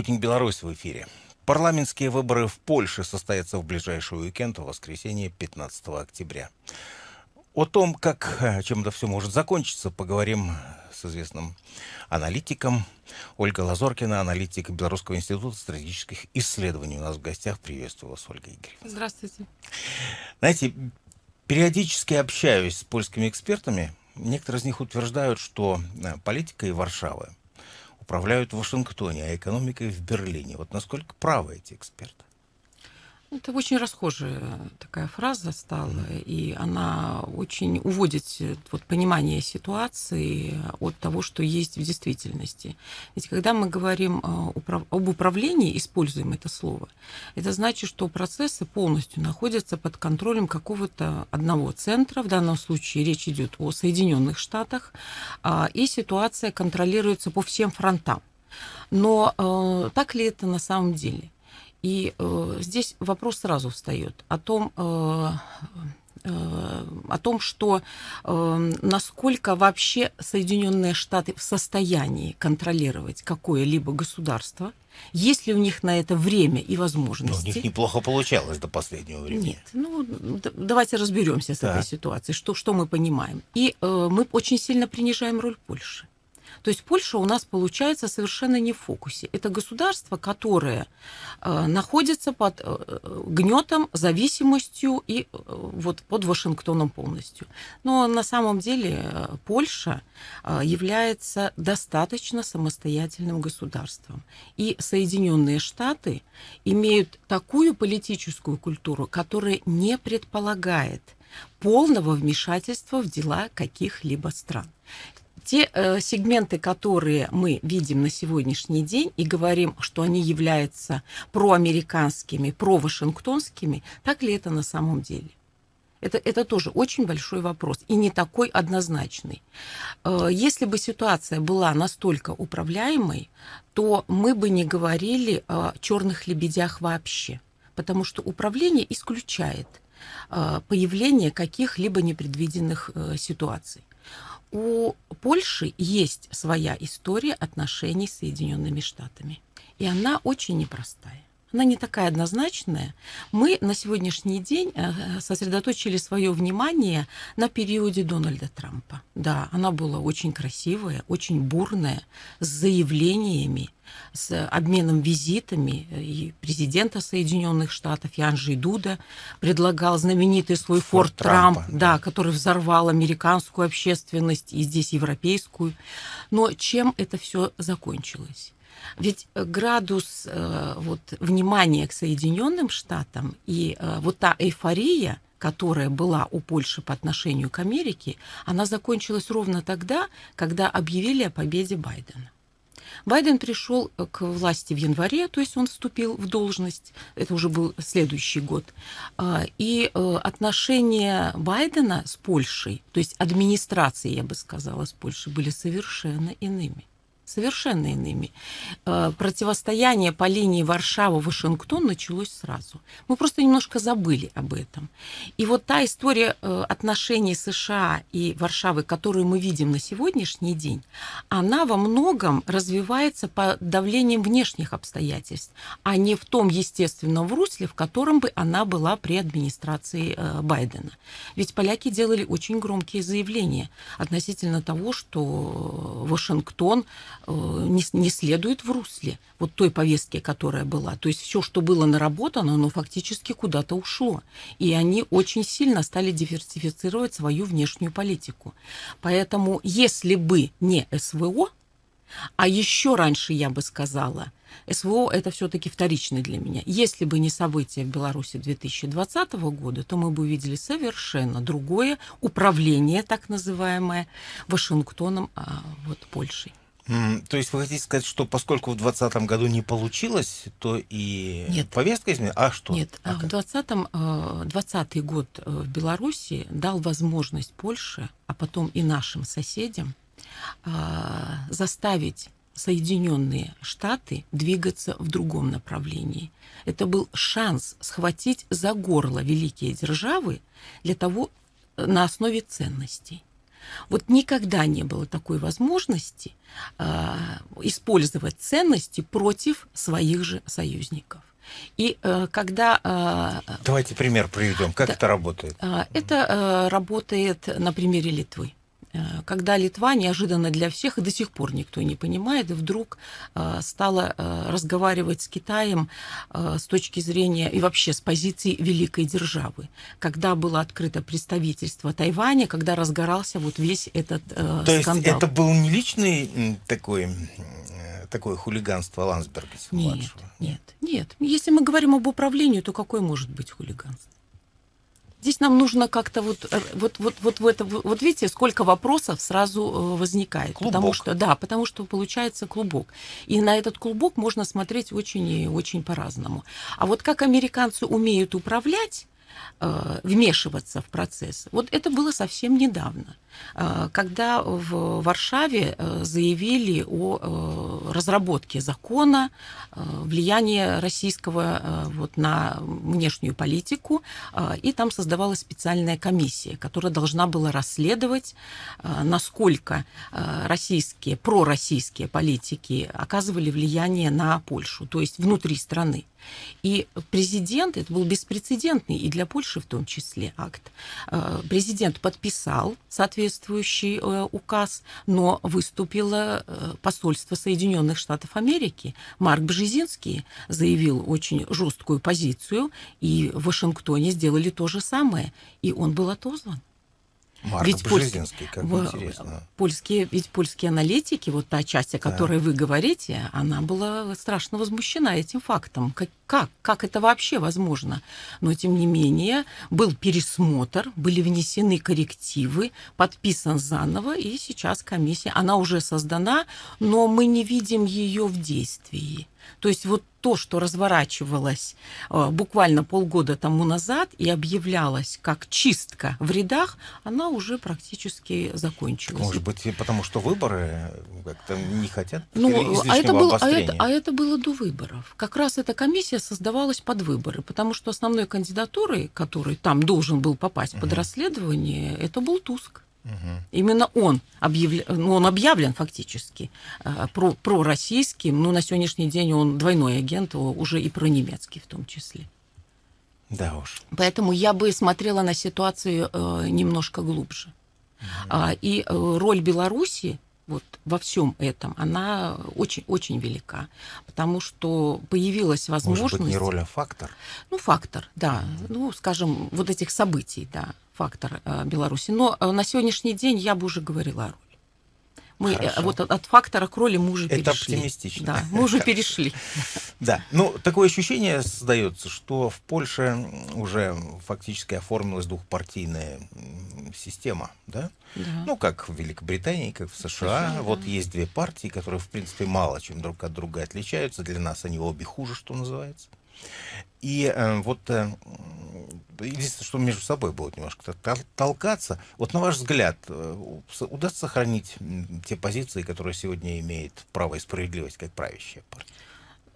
«Спутник Беларусь» в эфире. Парламентские выборы в Польше состоятся в ближайший уикенд, в воскресенье 15 октября. О том, как э, чем это все может закончиться, поговорим с известным аналитиком. Ольга Лазоркина, аналитик Белорусского института стратегических исследований. У нас в гостях. Приветствую вас, Ольга Игоревна. Здравствуйте. Знаете, периодически общаюсь с польскими экспертами. Некоторые из них утверждают, что э, политика и Варшавы управляют в Вашингтоне, а экономикой в Берлине. Вот насколько правы эти эксперты? Это очень расхожая такая фраза стала, и она очень уводит вот, понимание ситуации от того, что есть в действительности. Ведь когда мы говорим э, об управлении, используем это слово, это значит, что процессы полностью находятся под контролем какого-то одного центра, в данном случае речь идет о Соединенных Штатах, а, и ситуация контролируется по всем фронтам. Но э, так ли это на самом деле? И э, здесь вопрос сразу встает о том, э, э, о том, что э, насколько вообще Соединенные Штаты в состоянии контролировать какое-либо государство, есть ли у них на это время и возможности? Ну, у них неплохо получалось до последнего времени. Нет, ну давайте разберемся с так. этой ситуацией, что, что мы понимаем. И э, мы очень сильно принижаем роль Польши. То есть Польша у нас получается совершенно не в фокусе. Это государство, которое э, находится под э, гнетом, зависимостью и э, вот под Вашингтоном полностью. Но на самом деле Польша является достаточно самостоятельным государством. И Соединенные Штаты имеют такую политическую культуру, которая не предполагает полного вмешательства в дела каких-либо стран те э, сегменты, которые мы видим на сегодняшний день и говорим, что они являются проамериканскими, провашингтонскими, так ли это на самом деле? Это, это тоже очень большой вопрос и не такой однозначный. Э, если бы ситуация была настолько управляемой, то мы бы не говорили о черных лебедях вообще, потому что управление исключает э, появление каких-либо непредвиденных э, ситуаций у Польши есть своя история отношений с Соединенными Штатами. И она очень непростая. Она не такая однозначная. Мы на сегодняшний день э, сосредоточили свое внимание на периоде Дональда Трампа. Да, она была очень красивая, очень бурная, с заявлениями, с обменом визитами и президента Соединенных Штатов, и Анджей Дуда предлагал знаменитый свой Форт, Форт Трамп, Трампа, да, который взорвал американскую общественность и здесь европейскую. Но чем это все закончилось? Ведь градус э, вот, внимания к Соединенным Штатам и э, вот та эйфория, которая была у Польши по отношению к Америке, она закончилась ровно тогда, когда объявили о победе Байдена. Байден пришел э, к власти в январе, то есть он вступил в должность, это уже был следующий год. А, и э, отношения Байдена с Польшей, то есть администрации, я бы сказала, с Польшей, были совершенно иными совершенно иными. Э, противостояние по линии Варшава-Вашингтон началось сразу. Мы просто немножко забыли об этом. И вот та история э, отношений США и Варшавы, которую мы видим на сегодняшний день, она во многом развивается под давлением внешних обстоятельств, а не в том естественном русле, в котором бы она была при администрации э, Байдена. Ведь поляки делали очень громкие заявления относительно того, что Вашингтон не, не следует в русле вот той повестки, которая была. То есть все, что было наработано, оно фактически куда-то ушло. И они очень сильно стали диверсифицировать свою внешнюю политику. Поэтому если бы не СВО, а еще раньше я бы сказала, СВО это все-таки вторичный для меня. Если бы не события в Беларуси 2020 года, то мы бы увидели совершенно другое управление, так называемое, Вашингтоном, а вот Польшей. То есть вы хотите сказать, что поскольку в 2020 году не получилось, то и Нет. повестка изменилась? А что? Нет, а в 2020 20 э, год э, в Беларуси дал возможность Польше, а потом и нашим соседям э, заставить Соединенные Штаты двигаться в другом направлении. Это был шанс схватить за горло великие державы для того на основе ценностей. Вот никогда не было такой возможности э, использовать ценности против своих же союзников. И э, когда... Э, Давайте пример приведем. Как да, это работает? Э, это э, работает на примере Литвы. Э, когда Литва неожиданно для всех, и до сих пор никто не понимает, вдруг э, стала э, разговаривать с Китаем с точки зрения и вообще с позиции великой державы. Когда было открыто представительство Тайваня, когда разгорался вот весь этот То скандал. есть это был не личный такой такое хулиганство Ландсберга нет, нет, нет. Если мы говорим об управлении, то какое может быть хулиганство? Здесь нам нужно как-то вот, э, вот, вот, вот, в это, вот видите, сколько вопросов сразу э, возникает. Клубок. Потому что, да, потому что получается клубок. И на этот клубок можно смотреть очень и очень по-разному. А вот как американцы умеют управлять, вмешиваться в процесс. Вот это было совсем недавно, э, когда в Варшаве э, заявили о разработке закона влияния российского вот на внешнюю политику, и там создавалась специальная комиссия, которая должна была расследовать, насколько российские, пророссийские политики оказывали влияние на Польшу, то есть внутри страны. И президент, это был беспрецедентный и для Польши в том числе акт, э, президент подписал соответствующий э, указ, но выступило э, посольство Соединенных Штатов Америки. Марк Бжезинский заявил очень жесткую позицию, и в Вашингтоне сделали то же самое, и он был отозван. Марк ведь Бжезинский, как в, интересно. Польские, ведь польские аналитики, вот та часть, о которой да. вы говорите, она была страшно возмущена этим фактом. Как, как, как это вообще возможно? Но, тем не менее, был пересмотр, были внесены коррективы, подписан заново, и сейчас комиссия, она уже создана, но мы не видим ее в действии. То есть вот то, что разворачивалось э, буквально полгода тому назад и объявлялось как чистка в рядах, она уже практически закончилась. Может быть, потому что выборы как-то не хотят ну, а это, было, а, это, а это было до выборов. Как раз эта комиссия создавалась под выборы, потому что основной кандидатурой, который там должен был попасть угу. под расследование, это был Туск. Угу. Именно он, объявля... ну, он объявлен фактически э, про, пророссийским, но на сегодняшний день он двойной агент, уже и про немецкий в том числе. Да уж. Поэтому я бы смотрела на ситуацию э, немножко глубже. Угу. А, и э, роль Беларуси вот во всем этом, она очень-очень велика, потому что появилась возможность... Может быть, не роль, а фактор? Ну, фактор, да. Ну, скажем, вот этих событий, да фактор э, Беларуси. Но э, на сегодняшний день я бы уже говорила о роли. Мы э, Хорошо. вот от фактора к роли мы уже Это перешли. оптимистично. Да, мы уже перешли. Да, ну такое ощущение создается, что в Польше уже фактически оформилась двухпартийная система, да? да. Ну как в Великобритании, как в США. США вот да. есть две партии, которые в принципе мало чем друг от друга отличаются. Для нас они обе хуже, что называется. И э, вот э, единственное, что между собой будут немножко толкаться. Вот на ваш взгляд, э, удастся сохранить те позиции, которые сегодня имеет право и справедливость как правящая партия?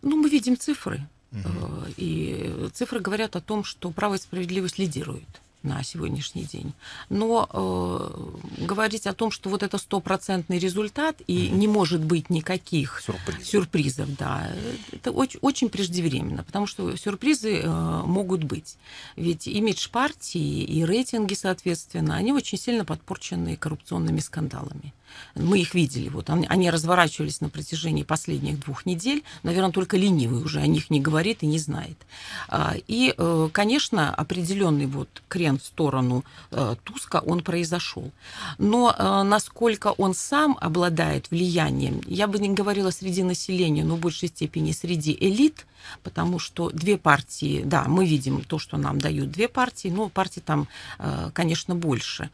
Ну, мы видим цифры. Угу. И цифры говорят о том, что право и справедливость лидируют на сегодняшний день. Но э, говорить о том, что вот это стопроцентный результат и mm не может быть никаких Сюрприз. сюрпризов, да, это очень, очень преждевременно, потому что сюрпризы э, могут быть. Ведь имидж партии и рейтинги, соответственно, они очень сильно подпорчены коррупционными скандалами. Мы их видели, вот они, они разворачивались на протяжении последних двух недель. Наверное, только ленивый уже о них не говорит и не знает. А, и, э, конечно, определенный вот крен в сторону э, Туска он произошел. Но э, насколько он сам обладает влиянием, я бы не говорила среди населения, но в большей степени среди элит, потому что две партии, да, мы видим то, что нам дают две партии, но партий там, конечно, больше.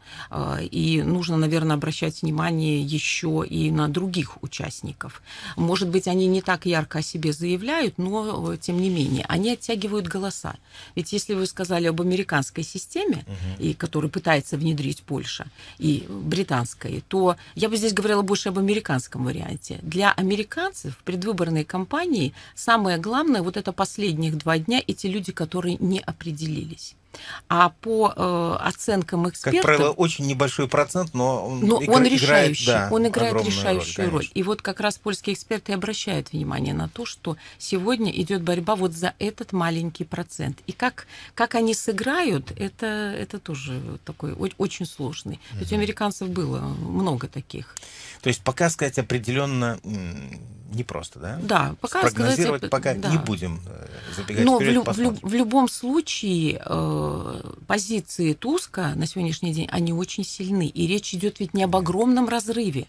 И нужно, наверное, обращать внимание еще и на других участников. Может быть, они не так ярко о себе заявляют, но, тем не менее, они оттягивают голоса. Ведь если вы сказали об американской системе, угу. и которую пытается внедрить Польша, и британской, то я бы здесь говорила больше об американском варианте. Для американцев в предвыборной кампании самое главное вот это последних два дня эти люди, которые не определились. А по э, оценкам экспертов... Как правило, очень небольшой процент, но он, но игра, он решающий, играет, да, он играет решающую роль, роль. И вот как раз польские эксперты обращают внимание на то, что сегодня идет борьба вот за этот маленький процент. И как, как они сыграют, это, это тоже такой очень сложный. Ведь у американцев было много таких. То есть пока сказать определенно непросто, да? Да, пока Прогнозировать сказать, пока да. не будем э, забегать Но вперед, в, в, в любом случае э, позиции Туска на сегодняшний день, они очень сильны. И речь идет ведь не об огромном разрыве.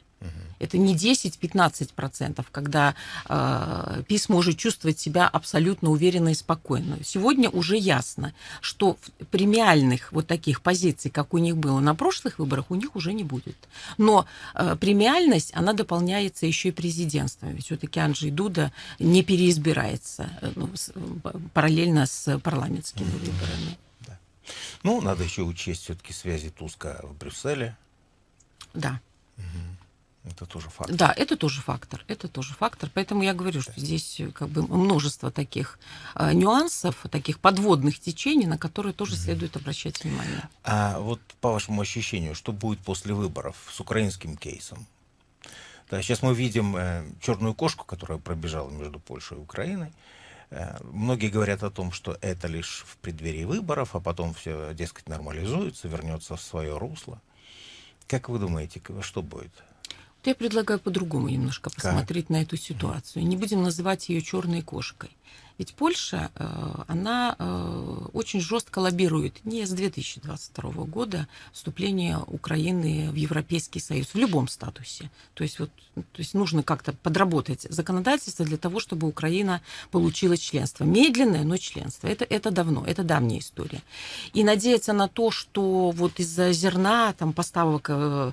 Это не 10-15%, когда э, ПИС может чувствовать себя абсолютно уверенно и спокойно. Сегодня уже ясно, что премиальных вот таких позиций, как у них было на прошлых выборах, у них уже не будет. Но э, премиальность, она дополняется еще и президентством. Ведь все-таки Анджей Дуда не переизбирается э, ну, с, параллельно с парламентскими выборами. Да. Ну, надо еще учесть все-таки связи Туска в Брюсселе. Да. Угу. Это тоже фактор. Да, это тоже фактор. Это тоже фактор. Поэтому я говорю, что здесь э, как бы множество таких э, нюансов, таких подводных течений, на которые тоже mm-hmm. следует обращать внимание. А вот по вашему ощущению, что будет после выборов с украинским кейсом? Да, сейчас мы видим э, черную кошку, которая пробежала между Польшей и Украиной. Э, многие говорят о том, что это лишь в преддверии выборов, а потом все, дескать, нормализуется, вернется в свое русло. Как вы думаете, что будет? Я предлагаю по-другому немножко посмотреть как? на эту ситуацию. Не будем называть ее черной кошкой. Ведь Польша, э, она э, очень жестко лоббирует не с 2022 года вступление Украины в Европейский Союз в любом статусе. То есть, вот, то есть нужно как-то подработать законодательство для того, чтобы Украина получила членство. Медленное, но членство. Это, это давно, это давняя история. И надеяться на то, что вот из-за зерна, там, поставок э,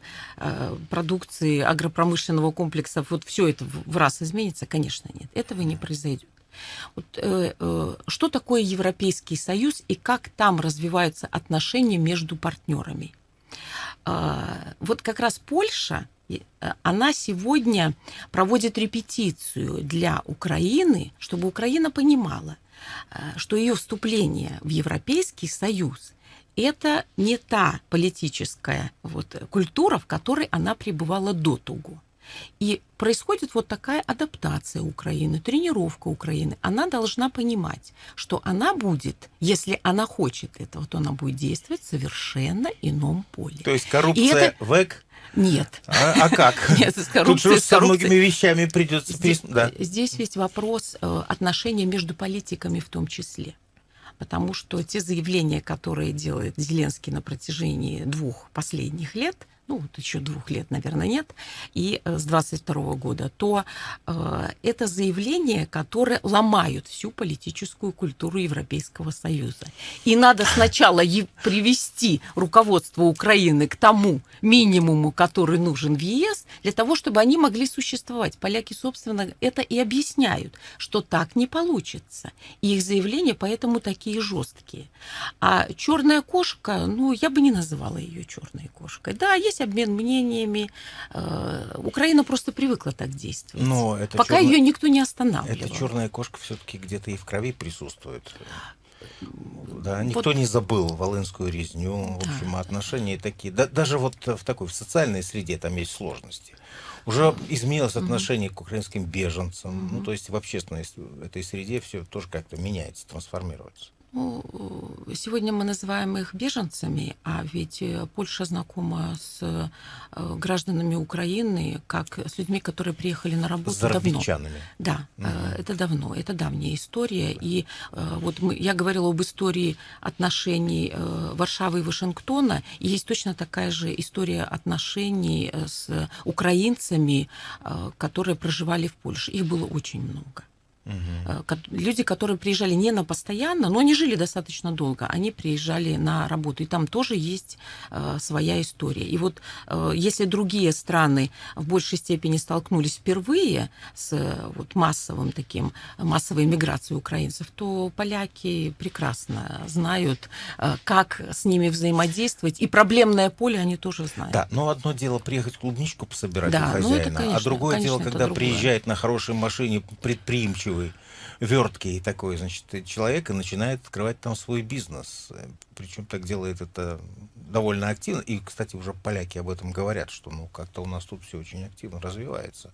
продукции агропромышленного комплекса вот все это в раз изменится, конечно, нет. Этого не произойдет. Вот, э, э, что такое Европейский Союз и как там развиваются отношения между партнерами? Э, вот как раз Польша, э, она сегодня проводит репетицию для Украины, чтобы Украина понимала, э, что ее вступление в Европейский Союз это не та политическая вот, культура, в которой она пребывала до того. И происходит вот такая адаптация Украины, тренировка Украины. Она должна понимать, что она будет, если она хочет этого, то она будет действовать в совершенно ином поле. То есть коррупция это... ВЭК нет. А, а как? Нет, с коррупцией, Тут же со многими вещами придется... Здесь, да. здесь есть вопрос э, отношения между политиками в том числе. Потому что те заявления, которые делает Зеленский на протяжении двух последних лет, ну, вот еще двух лет, наверное, нет, и э, с 22 года, то э, это заявления, которые ломают всю политическую культуру Европейского Союза. И надо сначала привести руководство Украины к тому минимуму, который нужен в ЕС, для того, чтобы они могли существовать. Поляки, собственно, это и объясняют, что так не получится. И их заявления поэтому такие жесткие. А черная кошка, ну, я бы не называла ее черной кошкой. Да, есть есть обмен мнениями. Э, Украина просто привыкла так действовать. Но это Пока черная... ее никто не останавливал. Эта черная кошка все-таки где-то и в крови присутствует. Да, никто вот. не забыл Волынскую резню, в общем, да. отношения такие. Да, даже вот в такой в социальной среде там есть сложности. Уже изменилось отношение mm-hmm. к украинским беженцам. Mm-hmm. Ну, то есть в общественной этой среде все тоже как-то меняется, трансформируется. Ну, сегодня мы называем их беженцами, а ведь э, Польша знакома с э, гражданами Украины, как с людьми, которые приехали на работу с давно. Да, угу. это давно, это давняя история. И вот мы, я говорила об истории отношений Варшавы и Вашингтона, и есть точно такая же история отношений с украинцами, которые проживали в Польше. Их было очень много. Угу. Люди, которые приезжали не на постоянно, но они жили достаточно долго, они приезжали на работу. И там тоже есть э, своя история. И вот э, если другие страны в большей степени столкнулись впервые с э, вот, массовым таким, массовой миграцией украинцев, то поляки прекрасно знают, э, как с ними взаимодействовать. И проблемное поле они тоже знают. Да, но одно дело приехать клубничку пособирать да, у хозяина, ну это, конечно, а другое конечно, дело, когда другое. приезжает на хорошей машине предприимчивый находчивый, верткий такой, значит, человек и начинает открывать там свой бизнес. Причем так делает это довольно активно. И, кстати, уже поляки об этом говорят, что ну как-то у нас тут все очень активно развивается.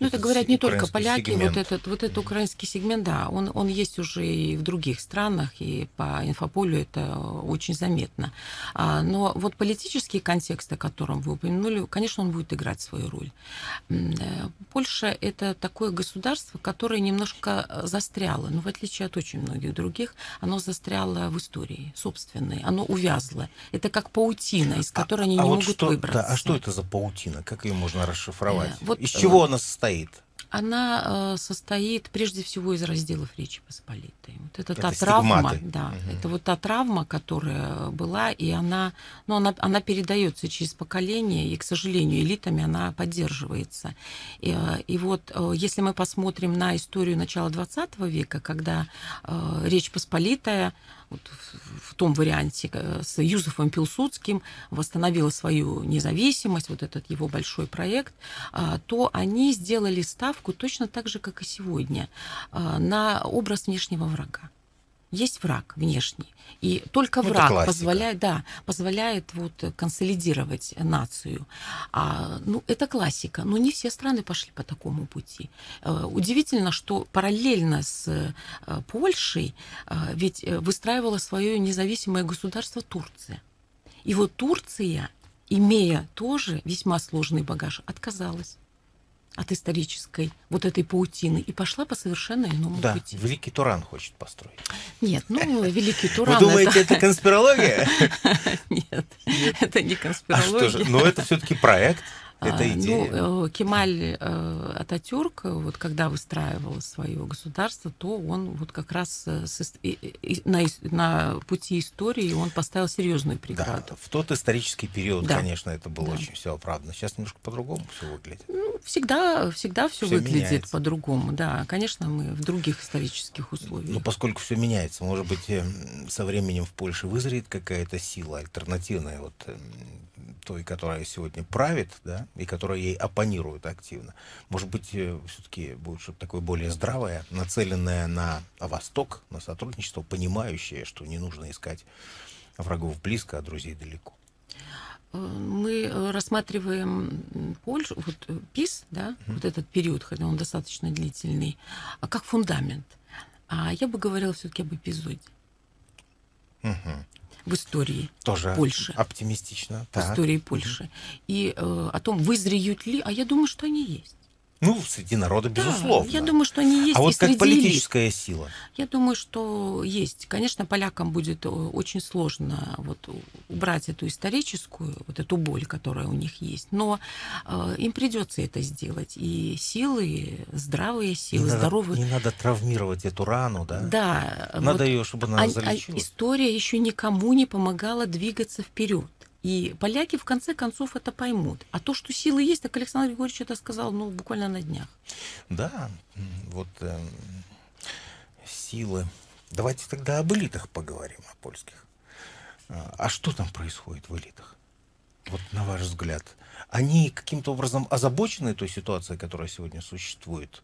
Ну, это говорят не только поляки, сегмент. вот этот, вот этот украинский сегмент, да, он, он есть уже и в других странах, и по инфополю это очень заметно. А, но вот политический контекст, о котором вы упомянули, конечно, он будет играть свою роль. Э, Польша – это такое государство, которое немножко застряло, но в отличие от очень многих других, оно застряло в истории собственной, оно увязло. Это как паутина, из которой а, они а не вот могут что, выбраться. Да, а что это за паутина? Как ее можно расшифровать? Э, вот, из чего она состоит? она э, состоит прежде всего из разделов Речи Посполитой. Вот это, это та травма, да, угу. это вот та травма, которая была, и она, ну, она, она передается через поколение, и, к сожалению, элитами она поддерживается. И, э, и вот э, если мы посмотрим на историю начала XX века, когда э, Речь Посполитая вот в том варианте э, с Юзефом Пилсудским восстановила свою независимость, вот этот его большой проект, а, то они сделали ставку точно так же, как и сегодня, а, на образ внешнего врага есть враг внешний. И только ну, враг позволяет, да, позволяет вот консолидировать нацию. А, ну, это классика. Но не все страны пошли по такому пути. Э, удивительно, что параллельно с э, Польшей э, ведь выстраивала свое независимое государство Турция. И вот Турция, имея тоже весьма сложный багаж, отказалась от исторической вот этой паутины и пошла по совершенно иному да, пути. Великий Туран хочет построить. Нет, ну, Великий Туран... Вы думаете, это, конспирология? Нет, это не конспирология. А что же, но это все-таки проект. Это а, идея. Ну, э, Кемаль э, Ататюрк, вот когда выстраивал свое государство, то он вот как раз э, на, на пути истории он поставил серьезную преграду. Да, в тот исторический период, да. конечно, это было да. очень все оправдано. Сейчас немножко по-другому все выглядит. Ну, всегда, всегда все, все выглядит по-другому. Да, конечно, мы в других исторических условиях. Ну, поскольку все меняется, может быть, со временем в Польше вызреет какая-то сила альтернативная вот той, которая сегодня правит, да, и которая ей оппонирует активно, может быть, э, все-таки будет что-то такое более здравое, нацеленное на Восток, на сотрудничество, понимающее, что не нужно искать врагов близко, а друзей далеко. Э, мы э, рассматриваем Польшу, вот ПИС, да, mm-hmm. вот этот период, хотя он достаточно длительный, а как фундамент. А я бы говорила все-таки об эпизоде. Угу в истории Тоже Польши. оптимистично. В так. истории Польши. И э, о том, вызреют ли, а я думаю, что они есть. Ну, среди народа, безусловно. Да, я думаю, что они есть. А вот как политическая элит. сила? Я думаю, что есть. Конечно, полякам будет э, очень сложно вот убрать эту историческую, вот эту боль, которая у них есть. Но э, им придется это сделать. И силы, здравые силы, не здоровые. Надо, не надо травмировать эту рану, да? Да. Надо вот, ее, чтобы она а, залечилась. А история еще никому не помогала двигаться вперед. И поляки в конце концов это поймут. А то, что силы есть, так Александр Григорьевич это сказал ну, буквально на днях. Да, вот э, силы. Давайте тогда об элитах поговорим, о польских. А, а что там происходит в элитах? Вот на ваш взгляд. Они каким-то образом озабочены той ситуацией, которая сегодня существует?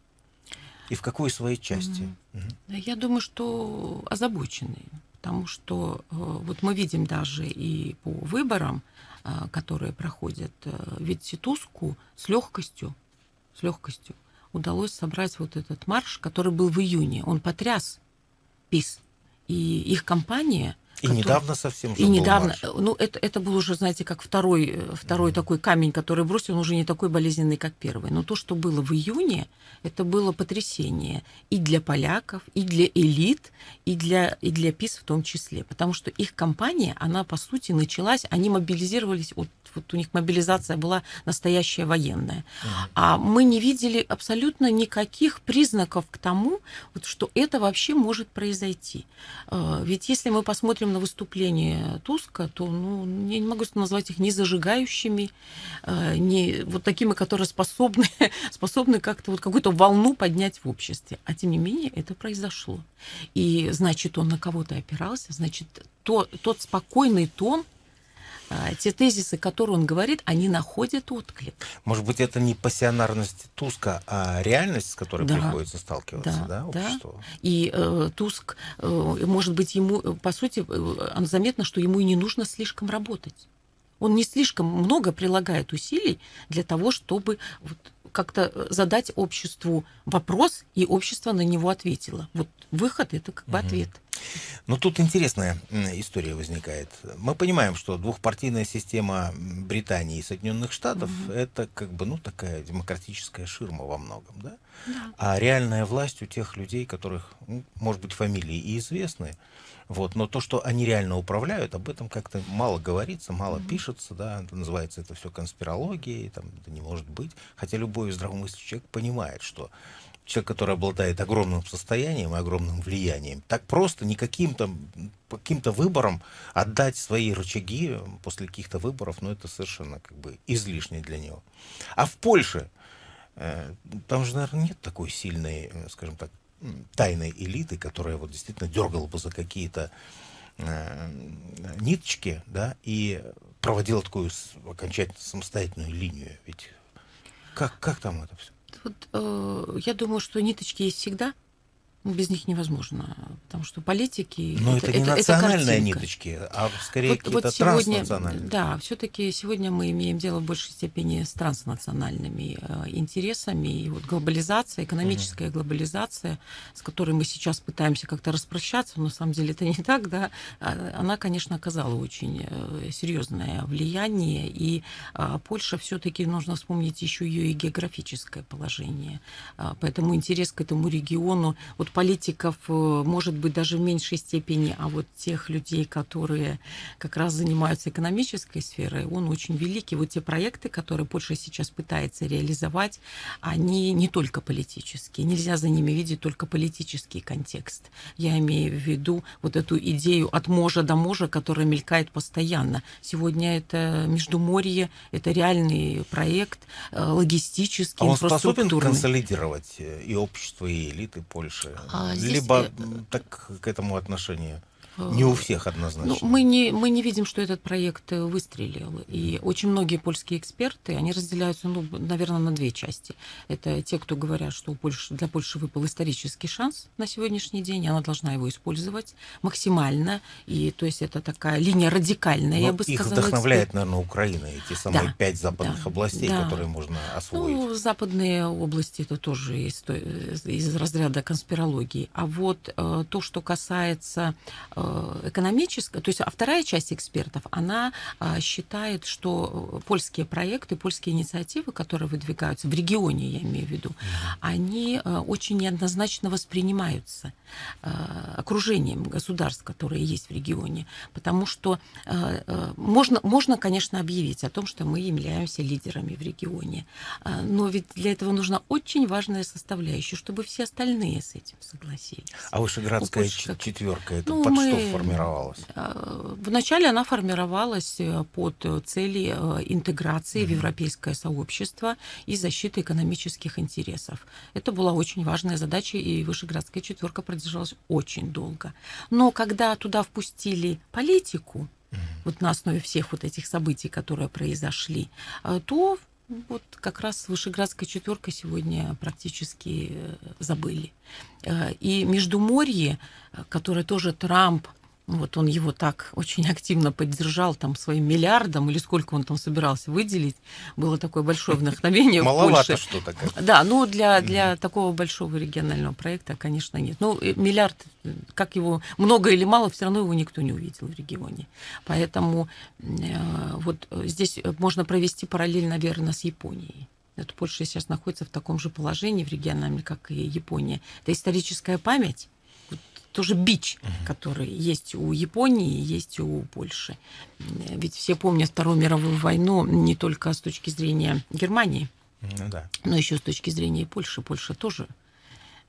И в какой своей части? Mm-hmm. Mm-hmm. Я думаю, что озабочены потому что э, вот мы видим даже и по выборам, э, которые проходят, э, ведь Ситуску с легкостью, с легкостью удалось собрать вот этот марш, который был в июне. Он потряс ПИС. И их компания и который... недавно совсем И недавно, марш. ну это, это был уже, знаете, как второй, второй mm-hmm. такой камень, который бросил, он уже не такой болезненный, как первый. Но то, что было в июне, это было потрясение и для поляков, и для элит, и для, и для ПИС в том числе. Потому что их компания, она, по сути, началась, они мобилизировались, вот, вот у них мобилизация была настоящая военная. Mm-hmm. А мы не видели абсолютно никаких признаков к тому, вот, что это вообще может произойти. А, ведь если мы посмотрим на выступление Туска, то ну, я не могу назвать их не зажигающими, э, не вот такими, которые способны, способны как-то вот какую-то волну поднять в обществе. А тем не менее это произошло. И значит, он на кого-то опирался, значит, то, тот спокойный тон, те тезисы, которые он говорит, они находят отклик. Может быть, это не пассионарность Туска, а реальность, с которой да. приходится сталкиваться, да, да, обществу? Да. И э, Туск, э, может быть, ему, по сути, э, заметно, что ему и не нужно слишком работать. Он не слишком много прилагает усилий для того, чтобы вот как-то э, задать обществу вопрос, и общество на него ответило. Вот выход это как бы угу. ответ. Ну, тут интересная история возникает. Мы понимаем, что двухпартийная система Британии и Соединенных Штатов угу. это как бы, ну, такая демократическая ширма во многом, да? Да? А реальная власть у тех людей, которых, ну, может быть, фамилии и известны, вот, но то, что они реально управляют, об этом как-то мало говорится, мало mm-hmm. пишется, да, называется это все конспирологией, там, это не может быть. Хотя любой здравомыслящий человек понимает, что человек, который обладает огромным состоянием и огромным влиянием, так просто никаким там каким-то выбором отдать свои рычаги после каких-то выборов, ну, это совершенно как бы излишне для него. А в Польше, там же, наверное, нет такой сильной, э, скажем так, тайной элиты, которая вот действительно дергала бы за какие-то э, ниточки, да, и проводила такую окончательно самостоятельную линию. Ведь как, как там это все? Вот, э, я думаю, что ниточки есть всегда. Без них невозможно, потому что политики... Но это, это не это, национальные это ниточки, а скорее вот, какие-то вот сегодня, транснациональные. Да, все-таки сегодня мы имеем дело в большей степени с транснациональными э, интересами. И вот глобализация, экономическая угу. глобализация, с которой мы сейчас пытаемся как-то распрощаться, но на самом деле это не так, да, а, она, конечно, оказала очень э, серьезное влияние. И э, Польша все-таки, нужно вспомнить еще ее и географическое положение. А, поэтому интерес к этому региону... Вот политиков, э, может быть, даже в меньшей степени, а вот тех людей, которые как раз занимаются экономической сферой, он очень великий. Вот те проекты, которые Польша сейчас пытается реализовать, они не только политические. Нельзя за ними видеть только политический контекст. Я имею в виду вот эту идею от можа до можа, которая мелькает постоянно. Сегодня это Междуморье, это реальный проект, э, логистический, а он способен консолидировать э, и общество, и элиты Польши? А. Либо э, так к этому отношение не у всех однозначно. Ну, мы, не, мы не видим, что этот проект э, выстрелил. И очень многие польские эксперты, они разделяются, ну, наверное, на две части. Это те, кто говорят, что у Польши, для Польши выпал исторический шанс на сегодняшний день, и она должна его использовать максимально. И то есть это такая линия радикальная, Но я бы их сказала. Их вдохновляет, эксперт. наверное, Украина, эти самые да, пять западных да, областей, да. которые можно освоить. Ну, западные области это тоже из, из разряда конспирологии. А вот э, то, что касается Э, экономическая, то есть а вторая часть экспертов, она а, считает, что польские проекты, польские инициативы, которые выдвигаются в регионе, я имею в виду, они э, очень неоднозначно воспринимаются э, окружением государств, которые есть в регионе, потому что можно, можно, конечно, объявить о том, что мы являемся лидерами в регионе, но ведь для этого нужна очень важная составляющая, чтобы все остальные с этим согласились. А Вышеградская четверка это ну, под мы, что формировалась? Э, вначале она формировалась э, под цели э, интеграции mm-hmm. в европейское сообщество и защиты экономических интересов. Это была очень важная задача, и Вышеградская четверка продержалась очень долго. Но когда туда впустили политику, вот на основе всех вот этих событий, которые произошли, то вот как раз Вышеградская четверка сегодня практически забыли. И Междуморье, которое тоже Трамп вот он его так очень активно поддержал там своим миллиардом, или сколько он там собирался выделить. Было такое большое вдохновение Маловато что-то. Да, ну для, для такого большого регионального проекта, конечно, нет. Ну, э, миллиард, как его, много или мало, все равно его никто не увидел в регионе. Поэтому э, вот здесь можно провести параллель, наверное, с Японией. Это Польша сейчас находится в таком же положении в региональном, как и Япония. Это историческая память, тоже бич, угу. который есть у Японии, есть у Польши. Ведь все помнят Вторую мировую войну не только с точки зрения Германии, ну, да. но еще с точки зрения Польши. Польша тоже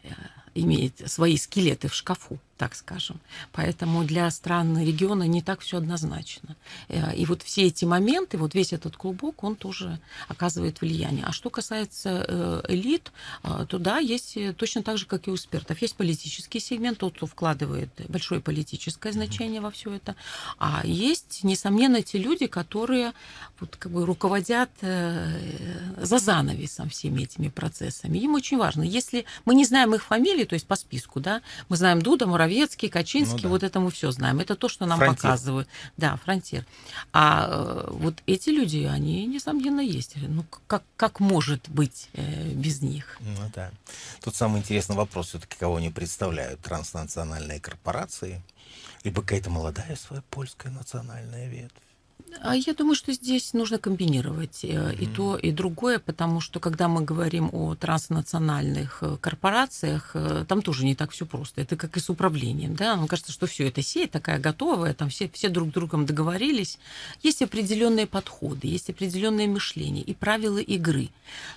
э, имеет свои скелеты в шкафу так скажем. Поэтому для стран региона не так все однозначно. Э, и вот все эти моменты, вот весь этот клубок, он тоже оказывает влияние. А что касается э, элит, э, то да, есть точно так же, как и у экспертов. Есть политический сегмент, тот, кто вкладывает большое политическое значение во все это. А есть, несомненно, те люди, которые вот, как бы руководят за занавесом всеми этими процессами. Им очень важно. Если мы не знаем их фамилии, то есть по списку, да, мы знаем Дуда, Муравецкий, Качинский, ну, да. вот это мы все знаем. Это то, что нам фронтир. показывают. Да, фронтир. А э, вот эти люди, они, несомненно, есть. Ну, как, как может быть э, без них? Ну да. Тут самый интересный вопрос все-таки, кого они представляют. Транснациональные корпорации, либо какая-то молодая своя польская национальная ветвь. А я думаю, что здесь нужно комбинировать mm-hmm. и то, и другое, потому что когда мы говорим о транснациональных э, корпорациях, э, там тоже не так все просто. Это как и с управлением. Да? Мне кажется, что все это сеть такая готовая, там все, все друг с другом договорились. Есть определенные подходы, есть определенное мышление и правила игры.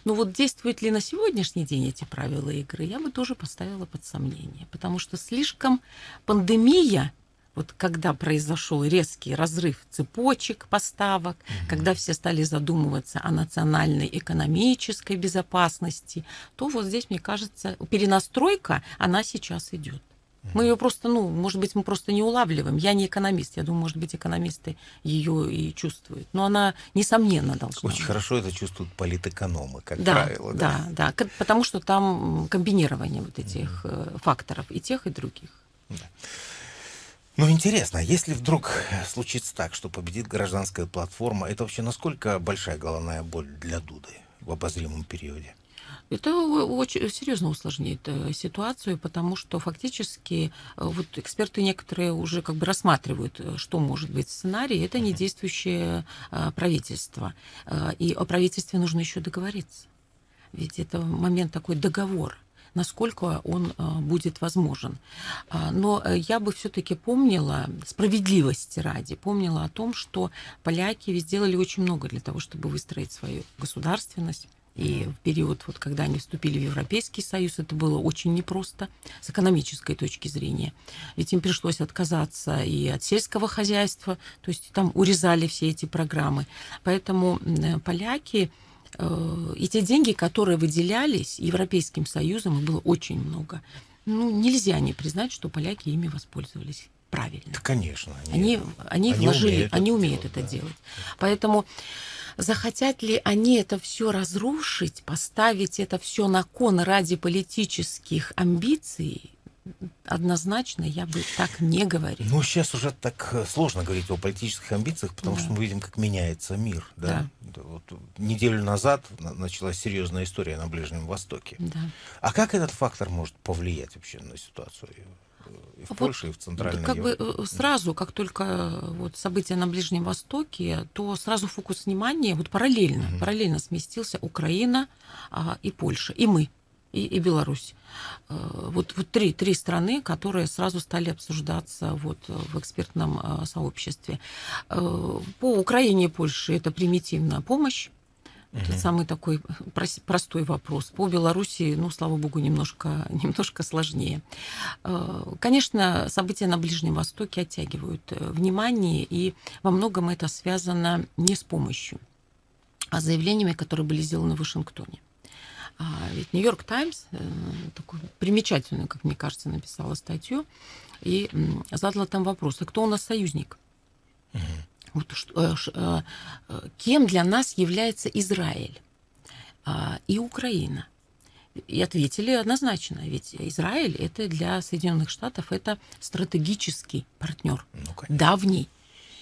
Но вот действуют ли на сегодняшний день эти правила игры, я бы тоже поставила под сомнение, потому что слишком пандемия вот когда произошел резкий разрыв цепочек поставок, угу. когда все стали задумываться о национальной экономической безопасности, то вот здесь, мне кажется, перенастройка, она сейчас идет. Мы ее просто, ну, может быть, мы просто не улавливаем. Я не экономист. Я думаю, может быть, экономисты ее и чувствуют. Но она, несомненно, должна. Очень быть. хорошо это чувствуют политэкономы, как да, правило. Да, да, да. Потому что там комбинирование вот этих mm факторов и тех, и других. Да. Ну, интересно, если вдруг случится так, что победит гражданская платформа, это вообще насколько большая головная боль для Дуды в обозримом периоде? Это очень серьезно усложнит э, ситуацию, потому что фактически э, вот эксперты некоторые уже как бы рассматривают, э, что может быть в сценарии. Это не действующее правительство. И о правительстве нужно еще договориться. Ведь это момент такой договор насколько он э, будет возможен. А, но э, я бы все-таки помнила, справедливости ради, помнила о том, что поляки сделали очень много для того, чтобы выстроить свою государственность. И в период, вот, когда они вступили в Европейский Союз, это было очень непросто с экономической точки зрения. Ведь им пришлось отказаться и от сельского хозяйства, то есть там урезали все эти программы. Поэтому поляки Э, и те деньги, которые выделялись Европейским Союзом, их было очень много, ну, нельзя не признать, что поляки ими воспользовались правильно. Да, конечно. Они, они, они вложили, умеют они умеют делать, это да. делать. Поэтому захотят ли они это все разрушить, поставить это все на кон ради политических амбиций, однозначно я бы так не говорила. Ну, сейчас уже так э, сложно говорить о политических амбициях, потому да. что мы видим, как меняется мир. Да? Да. Вот неделю назад началась серьезная история на Ближнем Востоке. Да. А как этот фактор может повлиять вообще на ситуацию? и в вот, Польше, и в Центральной Как Европе. бы э, сразу, как только э, вот события на Ближнем Востоке, то сразу фокус внимания вот параллельно, угу. параллельно сместился Украина а, и Польша, и мы и, и Беларусь. Э, вот, вот три, три страны, которые сразу стали обсуждаться вот в экспертном э, сообществе. Э, по Украине и Польше это примитивная помощь. Это угу. самый такой простой вопрос. По Белоруссии, ну, слава богу, немножко, немножко сложнее. Конечно, события на Ближнем Востоке оттягивают внимание, и во многом это связано не с помощью, а заявлениями, которые были сделаны в Вашингтоне. А ведь Нью-Йорк Таймс э, такую примечательную, как мне кажется, написала статью и задала там вопрос, а кто у нас союзник? Угу. Вот, что, э, э, кем для нас является Израиль а, и Украина? И ответили однозначно, ведь Израиль это для Соединенных Штатов это стратегический партнер, ну, давний,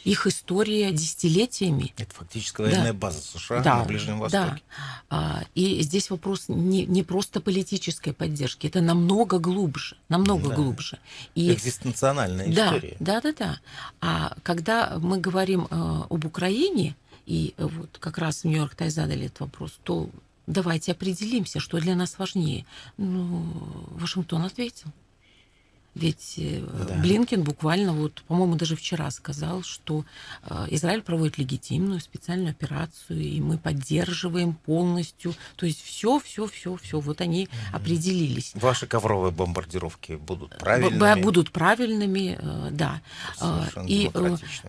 их история десятилетиями. Это фактически военная да. база США да, на Ближнем Востоке. Да. И здесь вопрос не, не просто политической поддержки, это намного глубже, намного да. глубже. И... Экзистенциональная да, история. Да, да, да. А когда мы говорим э, об Украине, и вот как раз в Нью-Йорк Тайм задали этот вопрос, то давайте определимся, что для нас важнее. Ну, Вашингтон ответил. Ведь э, да. Блинкин буквально, вот, по-моему, даже вчера сказал, что э, Израиль проводит легитимную специальную операцию, и мы поддерживаем полностью. То есть все, все, все, все. Вот они mm-hmm. определились. Ваши ковровые бомбардировки будут правильными? Будут правильными, э, да. Совершенно и,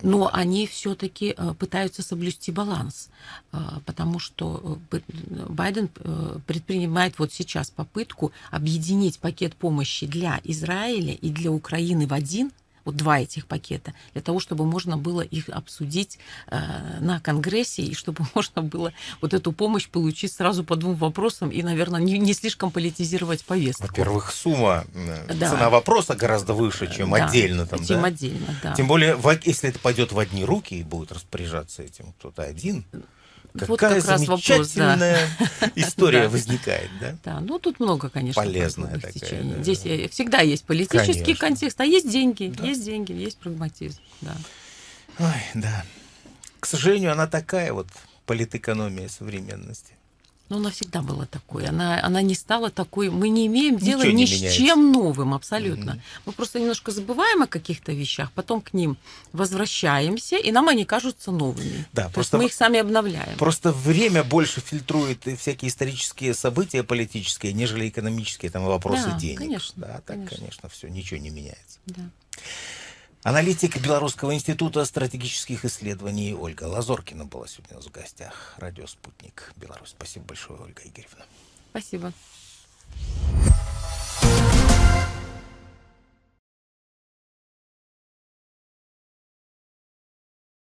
но они все-таки пытаются соблюсти баланс, потому что Байден предпринимает вот сейчас попытку объединить пакет помощи для Израиля и для Украины в один, вот два этих пакета, для того, чтобы можно было их обсудить э, на Конгрессе, и чтобы можно было вот эту помощь получить сразу по двум вопросам и, наверное, не, не слишком политизировать повестку. Во-первых, сумма, э, да. цена вопроса гораздо выше, чем да, отдельно. Там, чем да? отдельно, да. Тем более, если это пойдет в одни руки и будет распоряжаться этим кто-то один, Какая вот как раз вопрос, да. история да. возникает, да? Да, ну тут много, конечно, полезная такая. Да. Здесь всегда есть политический конечно. контекст, а есть деньги, да. есть деньги, есть прагматизм, да. Ой, да. К сожалению, она такая вот политэкономия современности. Ну, она всегда была такой. Она, она не стала такой. Мы не имеем дела ни не с меняется. чем новым, абсолютно. Mm-hmm. Мы просто немножко забываем о каких-то вещах, потом к ним возвращаемся, и нам они кажутся новыми. Да, То просто мы их сами обновляем. Просто время больше фильтрует всякие исторические события политические, нежели экономические там вопросы да, денег. Конечно, да, так, конечно, конечно все, ничего не меняется. Да. Аналитик Белорусского института стратегических исследований Ольга Лазоркина была сегодня у нас в гостях. Радио «Спутник Беларусь». Спасибо большое, Ольга Игоревна. Спасибо.